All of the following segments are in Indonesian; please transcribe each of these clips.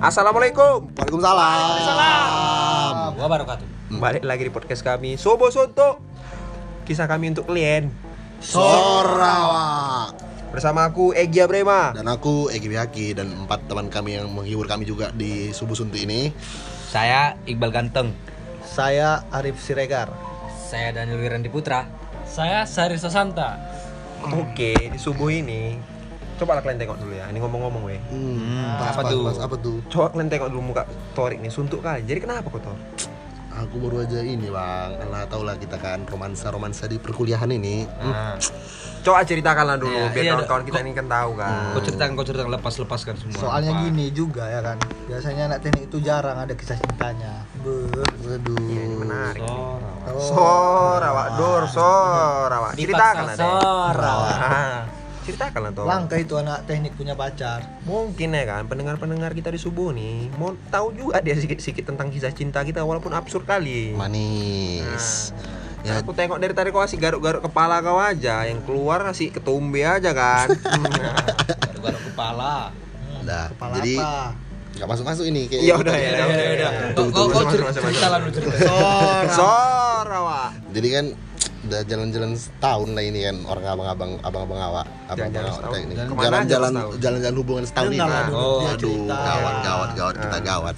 Assalamualaikum. Waalaikumsalam. wabarakatuh. Balik lagi di podcast kami Sobo Sonto. Kisah kami untuk klien. Sorawak. Bersama aku Egya Brema. Dan aku Egi Bihaki dan empat teman kami yang menghibur kami juga di subuh sunti ini. Saya Iqbal Ganteng. Saya Arif Siregar. Saya Daniel Wirandi Putra. Saya Sari Sasanta. Oke, di subuh ini Coba lah kalian tengok dulu ya. Ini ngomong-ngomong weh. Hmm, apa pas, tuh? pas, apa tuh? Coba kalian tengok dulu muka Torik nih suntuk kali. Jadi kenapa kok Tor? Aku baru aja ini bang, Allah tau lah kita kan romansa-romansa di perkuliahan ini. Nah. Coba ceritakan lah dulu Iya, biar iya, kawan-kawan kita ini kan tahu kan. Kau ceritakan, kau ceritakan lepas lepaskan semua. Soalnya Apa? gini juga ya kan. Biasanya anak teknik itu jarang ada kisah cintanya. Waduh. Iya, ini menarik. Oh, Oh. Sorawak, Dor, Sorawak. Ceritakan lah deh. Sorawak. Ceritakan lah Tor. Langka itu anak teknik punya pacar. Mungkin ya kan pendengar-pendengar kita di subuh nih mau tahu juga dia sedikit-sedikit tentang kisah cinta kita walaupun absurd kali. Manis. Ya, Ya, aku tengok dari tadi kau asik garuk-garuk kepala kau aja, yang keluar asik ketumbe aja kan. Garuk kepala. udah. Kepala Jadi apa? nggak masuk-masuk ini kayak. Iya udah ya, udah, udah, udah. Masuk, cerita dulu cerita. Sorawak. Jadi kan udah jalan-jalan setahun lah ini kan orang abang-abang abang-abang awak abang-abang Jalan-jalan awak ke mana aja jalan-jalan jalan-jalan hubungan setahun ini kan dulu Oh, dia aduh gawat gawat gawat kita Ah. gawat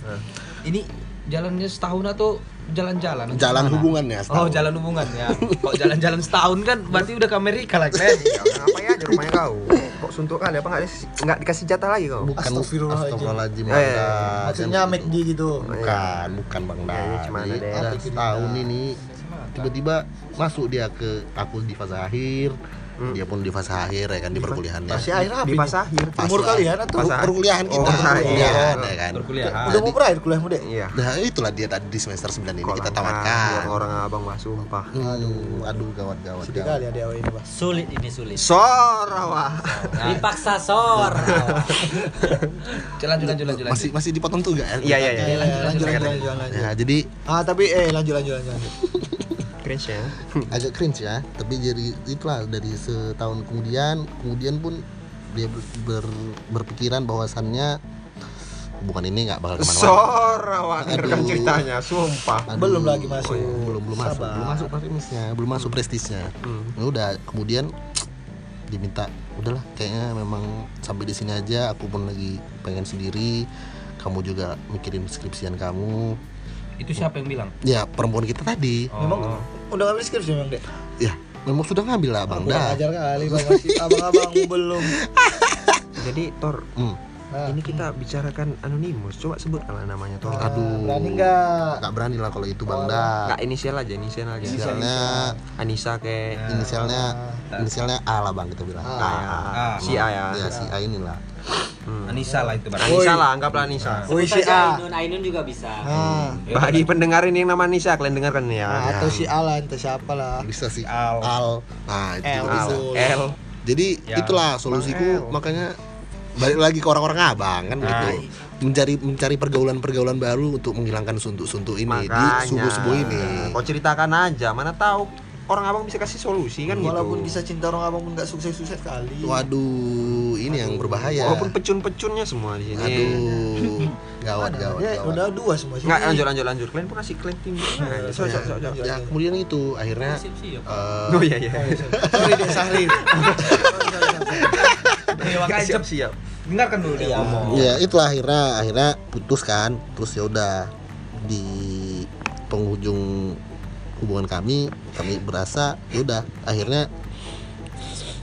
Ini jalannya setahun atau jalan-jalan? jalan Ke mana? hubungannya Oh, jalan hubungan ya. Kok jalan-jalan setahun kan berarti udah ke Amerika lah. Ya, apa ya di rumahnya kau? Kok suntuk kali apa nggak dikasih, nggak dikasih jatah lagi kau? bukan Astagfirullahaladzim. Eh. Maksudnya Kan McD gitu. bukan bukan bang Ya, ya, cuman Jadi, ada ya. setahun cerita? ini tiba-tiba masuk dia ke aku di fase akhir dia pun di fase akhir ya kan di perkuliahannya Masih akhir apa? Di pas akhir. Fase Umur kalian atau? Perkuliahan kita Oh, iya. perkuliahan ya kan Perkuliahan. Udah mau berakhir kuliahmu deh. Iya. Nah itulah dia tadi di semester 9 ini Kok kita tamatkan Orang abang mah sumpah. Aduh, aduh gawat gawat. Sedih gawat. kali awak ini, Pak. Sulit ini sulit. Sorawak. Dipaksa sor. Jalan jalan jalan jalan. Masih masih dipotong tuh gak ya? Iya iya iya. Lanjut lanjut lanjut lanjut. Ya, jadi Ah, tapi eh lanjut lanjut lanjut. Cringe ya. agak cringe ya, tapi jadi itulah dari setahun kemudian, kemudian pun dia ber, ber- berpikiran bahwasannya hubungan ini nggak bakal ke mana-mana. Sorawak Aduh. kan ceritanya, sumpah. Aduh. Belum lagi masuk. Oh, iya, belum belum masuk, Sabar. belum masuk premisnya, belum masuk prestisnya. Hmm. Ya udah, kemudian diminta udahlah kayaknya memang sampai di sini aja aku pun lagi pengen sendiri kamu juga mikirin skripsian kamu Itu siapa yang bilang? ya perempuan kita tadi Memang udah ngambil skripsi memang, Dek. ya memang sudah ngambil lah bang Aku dah ajar kali, Bang. Masih abang-abang belum. Jadi Tor, Hmm. Nah, ini kita bicarakan anonimus. Coba sebutkan namanya Tor. aduh berani enggak? nggak berani lah kalau itu bang dah Enggak inisial aja, inisial aja. inisialnya Anissa kayak inisialnya inisialnya A lah bang kita bilang Ah. A ya. Ah. Si A ya. ya si A inilah Hmm. Anissa lah itu berarti. Anissa lah, anggaplah Anissa. Woi, si Sebut A. Ainun, Ainun juga bisa. Ah, Bagi pendengar ini yang nama Anissa, kalian dengarkan ya. nah, atau si A lah, entah siapa lah. bisa si Al. Al nah itu L. bisa. L. jadi Ya, itulah solusiku makanya balik lagi ke orang-orang abang kan gitu mencari mencari pergaulan-pergaulan baru untuk menghilangkan suntuk-suntuk ini di Makanya. subuh-subuh ini Kau ceritakan aja, mana tahu orang abang bisa kasih solusi kan Walaupun gitu. kisah cinta orang abang pun gak sukses-sukses kali. waduh ini yang berbahaya Walaupun pecun-pecunnya semua di sini. aduh gawat gawat Ya, gawat udah dua semua sih. Enggak lanjut lanjut lanjut. Kalian pun kasih klaim tim. Nah, so, so, so, so. ya kemudian itu akhirnya eh, Oh iya iya. Sorry deh Sahri. Siap siap. Dengarkan dulu dia ngomong. ya itulah akhirnya akhirnya putus kan terus ya udah di penghujung hubungan kami kami berasa udah akhirnya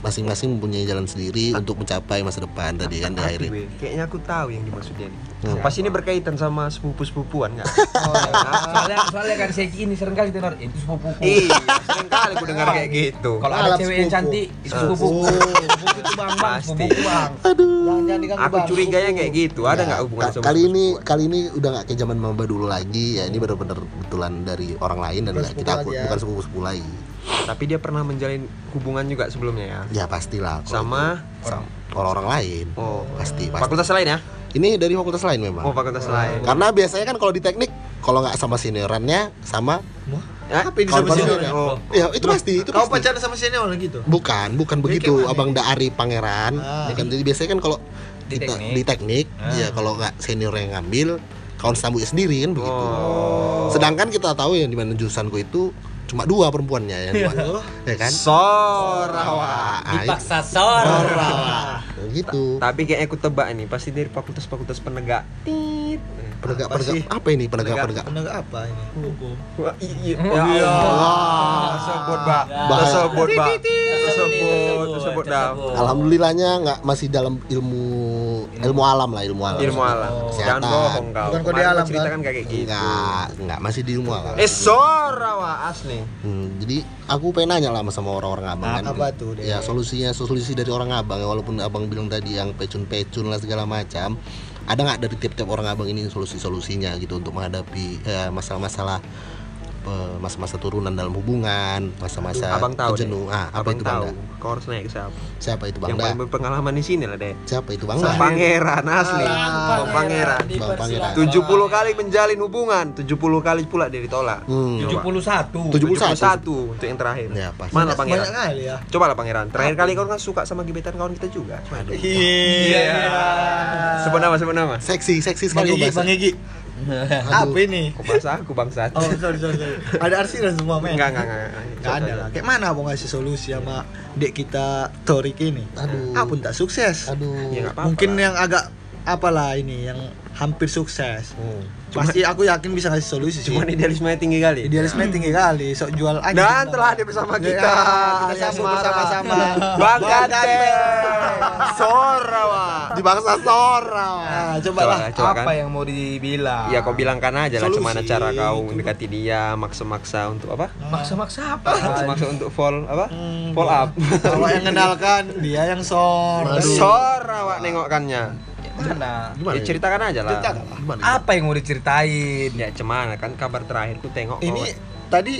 masing-masing mempunyai jalan sendiri untuk mencapai masa depan tadi kan di Tapi, akhirnya kayaknya aku tahu yang dimaksudnya nih. Hmm. Pas ini berkaitan sama sepupu-sepupuan enggak? Oh, soalnya soalnya kan saya ini sering kali dengar itu sepupuku. iya, sering kali aku dengar kayak gitu. Kalau ada cewek yang sepupu. cantik, itu sepupuku. Sepupu itu bang, bang, Pasti. sepupuku bang. Jangan jangan diganggu Aku curiganya kayak gitu. Ada Ya, nggak hubungan sama kali ini kali ini udah nggak kayak zaman maba dulu lagi ya ini benar-benar betulan dari orang lain dan Bukan nggak sepupu kita bukan sepupu-sepupu lagi Tapi dia pernah menjalin hubungan juga sebelumnya ya. ya pastilah kalau Sama itu. sama orang-orang lain oh pasti pasti fakultas lain ya? ini dari fakultas lain memang Oh fakultas lain. karena biasanya kan kalau di teknik kalau nggak sama seniorannya sama Hah? Apa ini sama senior senior? Oh. ya itu pasti itu Kau pasti pacaran sama senior gitu? bukan bukan begitu abang? Daari pangeran Ah. ya kan jadi biasanya kan kalau Di kita teknik. di teknik Ah. ya kalau nggak senior yang ngambil kawan sambutnya sendiri kan begitu Oh. sedangkan kita tahu yang di mana jurusanku itu cuma dua perempuannya ya, ya kan Sorawa. Ah, Dipaksa sor. itu gitu Tapi kayaknya aku tebak ini pasti dari fakultas-fakultas penegak. Tit. penegak Apa penegak sih? apa ini penegak penegak Penegak apa ini? Wah, iya. Ya Allah. Tersebut. Bahaya. Tersebut, Mbak. Tersebut, tersebut. alhamdulillahnya nggak masih dalam ilmu ilmu alam lah ilmu alam Ilmu alam. Kesehatan. Jangan bohong kau. Bukan kau di alam, kau ceritakan kayak gitu. nggak nggak masih di ilmu alam Eh, Sorawa asli. Hmm, jadi aku pengen nanya lah sama orang-orang abang kan. Apa tuh, Dek? Ya solusinya solusi dari orang abang ya walaupun abang bilang tadi yang pecun-pecun lah segala macam. Ada nggak dari tiap-tiap orang abang ini solusi-solusinya gitu untuk menghadapi eh, masalah-masalah eh, masa-masa turunan dalam hubungan, masa-masa Abang tahu deh. jenuh. Ah, apa Abang itu tahu. Bang? Kau harus naik ke siapa? Siapa itu Bang Yang paling berpengalaman di sini lah, Dek. Siapa itu Bang Sang pangeran asli. Bang pangeran. Bang Pangeran. 70 kali menjalin hubungan, 70 kali pula dia ditolak. Hmm. 71. 71. 71 untuk yang terakhir. Ya, pasti. Mana Banyak pangeran? kali ya. Coba lah pangeran. Terakhir kali kau kan suka sama gebetan kawan kita juga. Iya. Sebut nama, sebut nama. Seksi, seksi sekali. Bang Gigi. Apa ini? Kok bahasa aku bangsat? Oh, sorry, sorry, sorry. Ada arsiran semua, men. Enggak, enggak, enggak. Gak ada lah. Kayak mana abang ngasih solusi sama dek kita Torik ini? Aduh. Ah pun tak sukses. Aduh. Ya enggak apa-apa. Mungkin lah. yang agak apalah ini yang hampir sukses. Hmm. Pasti aku yakin bisa ngasih solusi sih. Cuman idealisme tinggi kali. Idealisme tinggi kali, sok jual aja. Dan telah ada bersama kita. Ya, kita yang sambut bersama-sama. Bang Gante. Sorawa. Di bangsa Sora. Nah, coba Coba lah. Apa kan. yang mau dibilang? Ya kau bilangkan aja lah gimana cara kau mendekati dia, maksa-maksa untuk apa? maksa-maksa apa? Maksa-maksa untuk fall apa? Hmm, Fall up. Kalau yang kenalkan dia yang sor. Sorawa nengokkannya. Gimana? Ya, Gimana? ceritakan aja lah. Ceritakan. Gimana? Apa yang mau diceritain? Ya cemana kan kabar terakhir ku tengok Ini tadi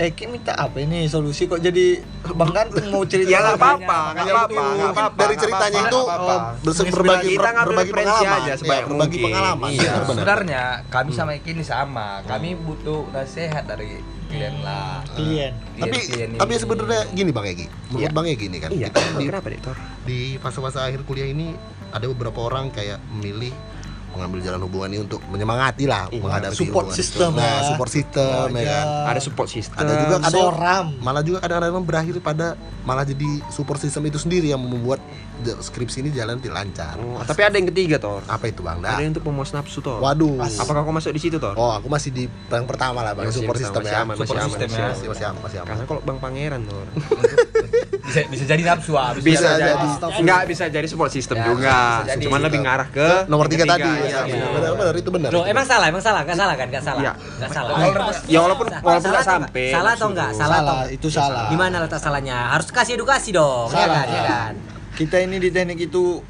Eki minta apa ini solusi kok jadi Bang Ganteng mau cerita Ya nggak apa-apa, nggak Ya, apa-apa, mungkin nggak apa-apa. dari ceritanya itu eh, berse- Kita berbagi berbagi pengalaman aja Ya, sebanyak berbagi mungkin. pengalaman Iya. Benar, benar. Sebenarnya kami sama Eki ini sama. Kami butuh nasihat dari klien lah. klien. tapi Klien-klien tapi sebenarnya gini bang Egi menurut Iya. bang Egi ini kan Iya, kita di, kenapa di fase-fase akhir kuliah ini ada beberapa orang kayak memilih mengambil jalan hubungan ini untuk menyemangati lah Iya, menghadapi support system nah ya. support system ya kan Ada support system. ada juga ada Soram. malah juga kadang-kadang berakhir pada malah jadi support system itu sendiri yang membuat skripsi ini jalan tidak lancar Oh, tapi ada yang ketiga Tor. apa itu bang Ada Dah? yang untuk pemuas nafsu Tor. waduh Apakah kau masuk di situ Tor? oh aku masih di yang pertama lah bang Masih support pertama, system masih ya aman, Support masih aman, system masih ya. aman. masih masih aman masih aman Karena kalau Bang Pangeran Tor. bisa bisa jadi nafsu ah. bisa Bisa jadi. jadi. Enggak bisa jadi support system Ya, juga. jadi. Cuman lebih ngarah ke nomor tiga tadi ketiga, ya, iya. benar benar itu benar Loh, emang salah, emang salah, nggak salah kan, nggak salah, Iya. nggak salah. Ya walaupun walaupun Salah nggak sampai. Salah atau enggak? Salah atau itu salah. Gimana letak salahnya? Harus kasih edukasi dong, ya Salah. kan, ya kan. Kita ini di teknik itu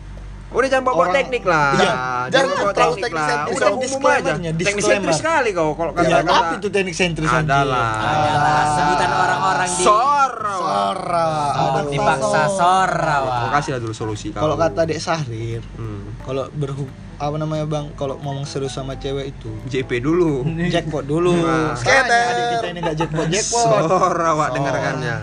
Udah jangan bawa Orang- teknik lah. Iya, jangan jangan bawa terlalu teknik teknik lah. Udah umum aja. Teknik sentris sekali kau kalau ya, kata-kata. apa itu teknik sentris? Adalah. Adalah sebutan orang-orang di Sora. Sora. Oh, dipaksa sora, Wak. Kau kasih lah dulu solusi kau. Kalau kata Dek Sahrir, Hmm. kalau berhub apa namanya Bang, kalau ngomong serius sama cewek itu JP dulu. jackpot dulu. Adik kita ini enggak jackpot jackpot. Sora wak Sora. dengarkannya.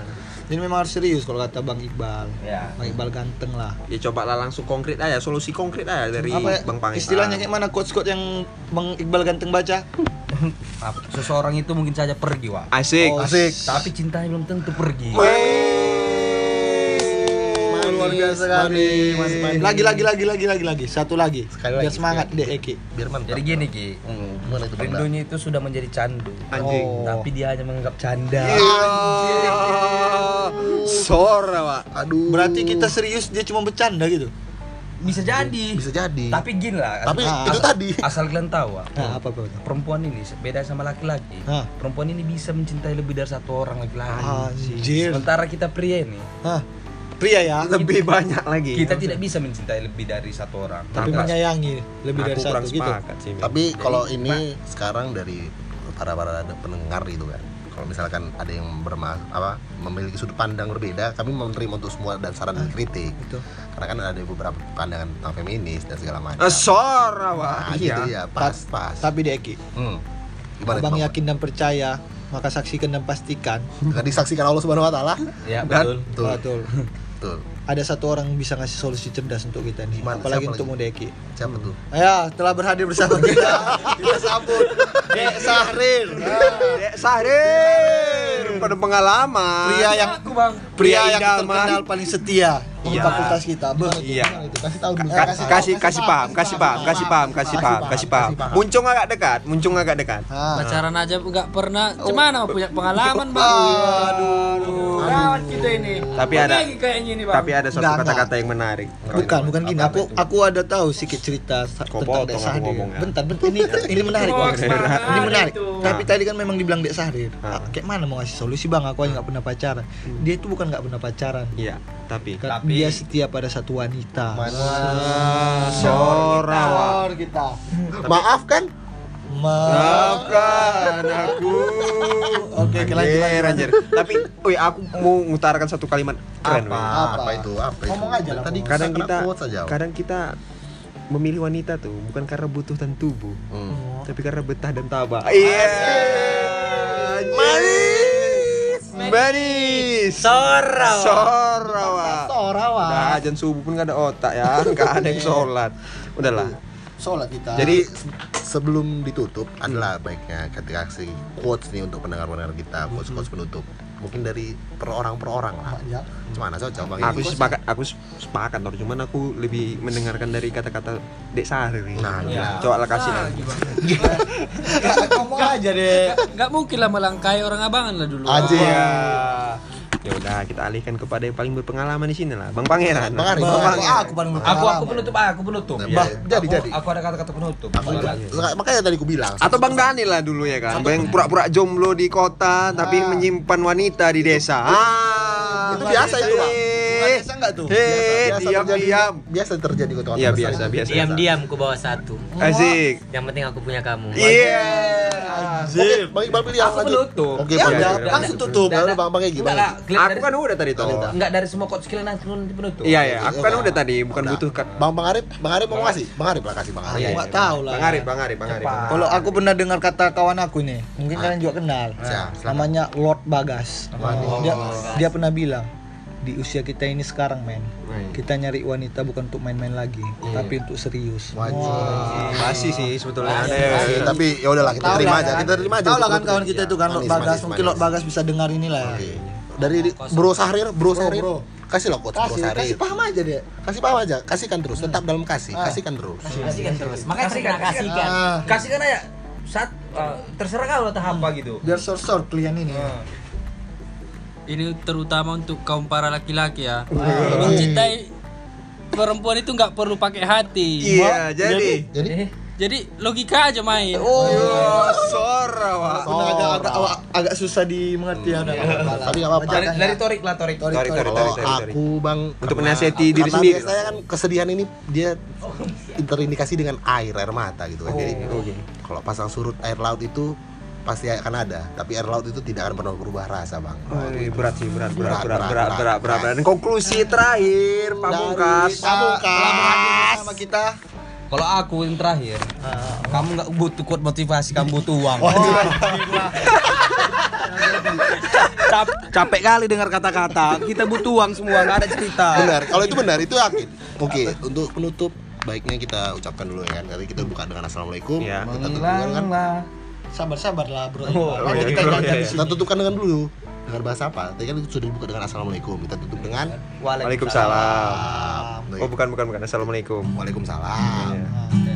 Jadi memang harus serius kalau kata Bang Iqbal. Ya. Bang Iqbal ganteng lah. Ya coba lah langsung konkret aja, solusi konkret aja dari apa ya, Bang Pangeran. istilahnya kayak mana quotes-quotes yang Bang Iqbal ganteng baca? Seseorang itu mungkin saja pergi, Wak. Asik. Oh, asik Tapi cintanya belum tentu pergi. luar biasa sekali. manis, manis. Lagi lagi lagi lagi lagi lagi. Satu lagi. Sekali Biar lagi, semangat lagi. Eki. biar mantap Jadi gini, Ki. Hmm, itu? Rindunya itu sudah menjadi candu. Anjing. Oh. Tapi dia hanya menganggap canda. Iya. Sora wak. aduh Berarti kita serius dia cuma bercanda gitu. Bisa jadi. bisa jadi Tapi gini lah. tapi Ah, itu tadi Asal kalian tahu, Wak. Nah, apa apa? Perempuan ini beda sama laki-laki. Hah. Perempuan ini bisa mencintai lebih dari satu orang laki-laki. Anjir. Sementara kita pria ini, Hah. Pria ya, Lebih banyak lagi. kita tidak bisa mencintai lebih dari satu orang. tapi menyayangi lebih dari satu gitu. sih. Tapi kalau ini sekarang dari para para pendengar gitu kan kalau misalkan ada yang berma apa memiliki sudut pandang berbeda kami menerima untuk semua dan saran dan kritik Betul. karena kan ada beberapa pandangan tentang feminis dan segala macam Eh, Sora wak. nah, Iya. gitu ya pas pas Tapi Dek Eki, hmm. gimana Abang itu, Bang? yakin dan percaya maka saksikan dan pastikan disaksikan Allah Subhanahu wa taala. Ya, Dan- betul. Betul. betul ada satu orang bisa ngasih solusi cerdas untuk kita nih Mana? apalagi Siapa untuk lagi? Modeki Siapa tuh? ya telah berhadir bersama kita kita sambut Dek Sahrir Dek Sahrir pada pengalaman. pria yang Aku, Bang. pria yang idaman. terkenal paling setia Iya. fakultas kita Iya. kasih tahu dulu Ka- kasih kasih paham, kasih paham, kasih paham, kasih paham, kasih paham. Muncung agak dekat, muncung agak dekat. Pacaran aja nggak pernah. Gimana mau punya pengalaman, Bang? Aduh. Gawat kita ini. Tapi ada- Lagi kayaknya ini, Bang. Tapi ada suatu kata-kata yang menarik. Bukan, bukan gini. Aku aku ada tahu sedikit cerita tentang Dek Sahrir. ngomongnya. Bentar, bentar ini ini menarik. Oh, Ini menarik. Tapi tadi kan memang dibilang Dek Sahrir. Ah. Kayak mana mau ngasih solusi Bang? Aku aja nggak pernah pacaran. Dia itu bukan nggak pernah pacaran. Iya, tapi Tapi- dia setia pada satu wanita. Sorawa. kita. Maaf kan? Maafkan aku. Oke, oke, lanjut, lanjut, anjir. Tapi, woi, aku mau ngutarakan satu kalimat keren. apa? Apa? Apa itu? Apa itu? Ngomong aja lah, Tadi. Kadang kita, kadang kita memilih wanita tuh bukan karena butuh dan tubuh, Hmm. tapi karena betah dan tabah. Iya. Manis. Manis. Sora. Sorawa. Nah, ajan subuh pun gak ada otak ya, gak ada yang sholat. Udahlah. Sholat kita. Jadi sebelum ditutup adalah baiknya ketika kasih quotes nih untuk pendengar-pendengar kita, quotes-quotes penutup. Mungkin dari per orang per orang lah. ya. Gimana cocok bang? Aku Ini? sepakat, aku sepakat, Tor. cuman aku lebih mendengarkan dari kata-kata Dek Sari. Nah, Ya. Coba lah kasih lah. Ngomong aja deh. Nggak mungkin lah melangkai orang abangan lah dulu. Anjir. Ya. Ya udah kita alihkan kepada yang paling berpengalaman di sini lah, Bang Pangeran. Bang Arif, Bang, Bang aku, aku paling Aku aku berpengalaman. penutup, ah, aku penutup. Nah, Ya. Bang, jadi, Aku- jadi. Aku ada kata-kata penutup. Aku juga. Makanya tadi aku bilang. Atau Bang Dani lah dulu ya kan, yang pura-pura jomblo di kota tapi menyimpan wanita di desa. Ah, Itu biasa itu, Bang. Biasa enggak tuh? Eh, Biasa diam terjadi- diam. Biasa terjadi kota Iya biasa biasa. Diam-diam ku bawa satu. Asik. Yang penting aku punya kamu. Iya. Oke, bang Bang pilih lanjut. penutup. Oke, Ya langsung tutup. Udah, Bang Bang Enggak kelihatan Aku kan udah tadi. Udah. Enggak dari semua coach kalian langsung penutup. Iya ya, aku kan udah tadi, bukan butuh kan. Bang Bang Arif, Bang Arif mau ngasih? Bang Arif lah kasih Bang Arif. Iya, nggak iya. tahu lah. Bang Arif, Bang Arif, Bang Arif. Kalau aku pernah dengar kata kawan aku nih, mungkin Ah. kalian juga kenal. Namanya Lord Bagas. Dia, dia pernah bilang di usia kita ini sekarang men, kita nyari wanita bukan untuk main-main lagi, tapi untuk serius. Wajib. Masih sih sebetulnya ada. Eh, tapi ya udahlah kita terima aja. kan? Kita terima aja. Tahu lah kan kawan kita itu kan Manis, Bagas. manis, Mungkin manis. Lord Bagas bisa dengar ini lah. Dari Bro Sahrir, Bro Sahrir. bro. Kasih lah quotes Bro Kasih, Sahrir. kasih paham aja deh. Kasih paham aja, kasihkan terus, tetap dalam kasih, Ah. kasihkan terus. Kasihkan terus. Makanya Kasihkan, kita kasihkan. Ah, Kasihkan aja saat uh, terserah kau tahap apa gitu. biar short-short klien ini. Ah. Ini terutama untuk kaum para laki-laki ya mencintai perempuan itu nggak perlu pakai hati Iya, jadi. Jadi Eh, jadi logika aja main Oh, sora, Wak. Aku agak, agak, agak, agak susah dimengerti ya. udah. tapi nggak apa-apa. dari, dari Torik lah Torik. Torik, Kalau tarik, tarik, tarik. aku bang Untuk karena- menasihati diri karena sendiri. biasanya kan kesedihan ini dia terindikasi dengan air air mata gitu kan. Jadi Oke. kalau pasang surut air laut itu pasti akan ada tapi air laut itu tidak akan pernah berubah rasa bang oh, Wih, gitu. berat sih berat berat berat berat berat berat, berat. dan konklusi terakhir pamungkas pamungkas sama kita kalau aku yang terakhir, uh, kamu nggak butuh kuat motivasi, kamu butuh uang. Oh, Cap capek kali dengar kata-kata. Kita butuh uang semua, nggak ada cerita. Benar, kalau itu benar itu yakin. Oke, okay, untuk penutup baiknya kita ucapkan dulu ya kan. Tadi kita buka dengan assalamualaikum. Ya. Kita tutup dengan kan Sabar-sabar lah bro. Oh, Nanti kita iya, jangan iya. di sini. kita tutupkan dengan dulu dengan bahasa apa? Tadi kan itu sudah dibuka dengan assalamualaikum. Kita tutup dengan Waalaikumsalam. Ah, Oh, bukan, bukan, bukan. Assalamualaikum. Waalaikumsalam.